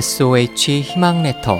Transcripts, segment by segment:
SOH 희망 레터.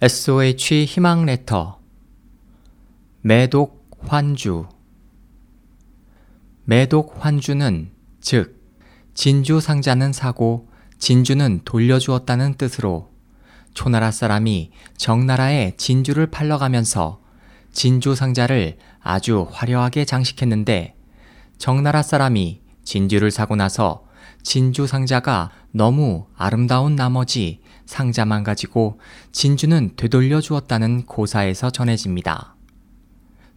SOH 희망 레터. 매독 환주. 매독 환주는 즉 진주 상자는 사고 진주는 돌려주었다는 뜻으로 초나라 사람이 정나라에 진주를 팔러가면서 진주 상자를 아주 화려하게 장식했는데 정나라 사람이 진주를 사고 나서 진주 상자가 너무 아름다운 나머지 상자만 가지고 진주는 되돌려 주었다는 고사에서 전해집니다.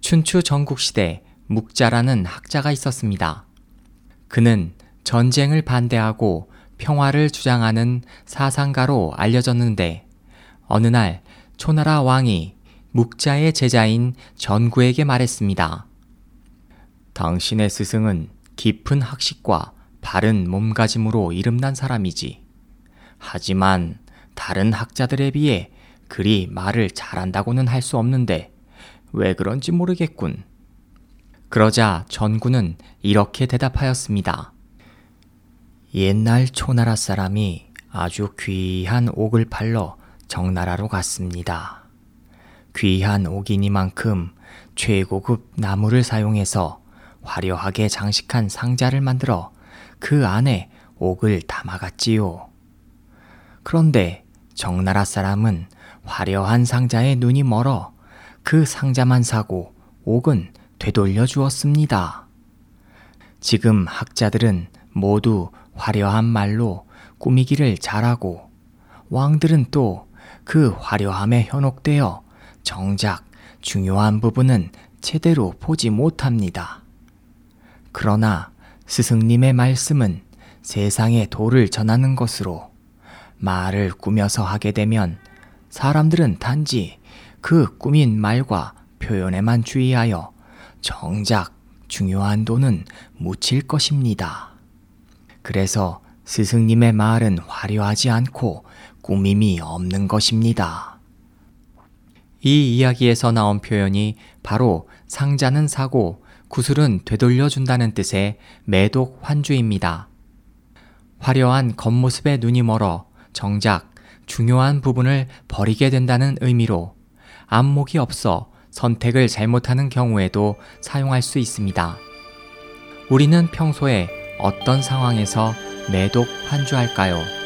춘추 전국시대 묵자라는 학자가 있었습니다. 그는 전쟁을 반대하고 평화를 주장하는 사상가로 알려졌는데 어느 날 초나라 왕이 묵자의 제자인 전구에게 말했습니다. 당신의 스승은 깊은 학식과 바른 몸가짐으로 이름난 사람이지. 하지만 다른 학자들에 비해 그리 말을 잘한다고는 할 수 없는데 왜 그런지 모르겠군. 그러자 전구는 이렇게 대답하였습니다. 옛날 초나라 사람이 아주 귀한 옥을 팔러 정나라로 갔습니다. 귀한 옥이니만큼 최고급 나무를 사용해서 화려하게 장식한 상자를 만들어 그 안에 옥을 담아갔지요. 그런데 정나라 사람은 화려한 상자에 눈이 멀어 그 상자만 사고 옥은 되돌려 주었습니다. 지금 학자들은 모두 화려한 말로 꾸미기를 잘하고 왕들은 또 그 화려함에 현혹되어 정작 중요한 부분은 제대로 보지 못합니다. 그러나 스승님의 말씀은 세상의 도를 전하는 것으로 말을 꾸며서 하게 되면 사람들은 단지 그 꾸민 말과 표현에만 주의하여 정작 중요한 도는 묻힐 것입니다. 그래서 스승님의 말은 화려하지 않고 꾸밈이 없는 것입니다. 이 이야기에서 나온 표현이 바로 상자는 사고 구슬은 되돌려준다는 뜻의 매독 환주입니다. 화려한 겉모습에 눈이 멀어 정작 중요한 부분을 버리게 된다는 의미로 안목이 없어 선택을 잘못하는 경우에도 사용할 수 있습니다. 우리는 평소에 어떤 상황에서 매독 환주할까요?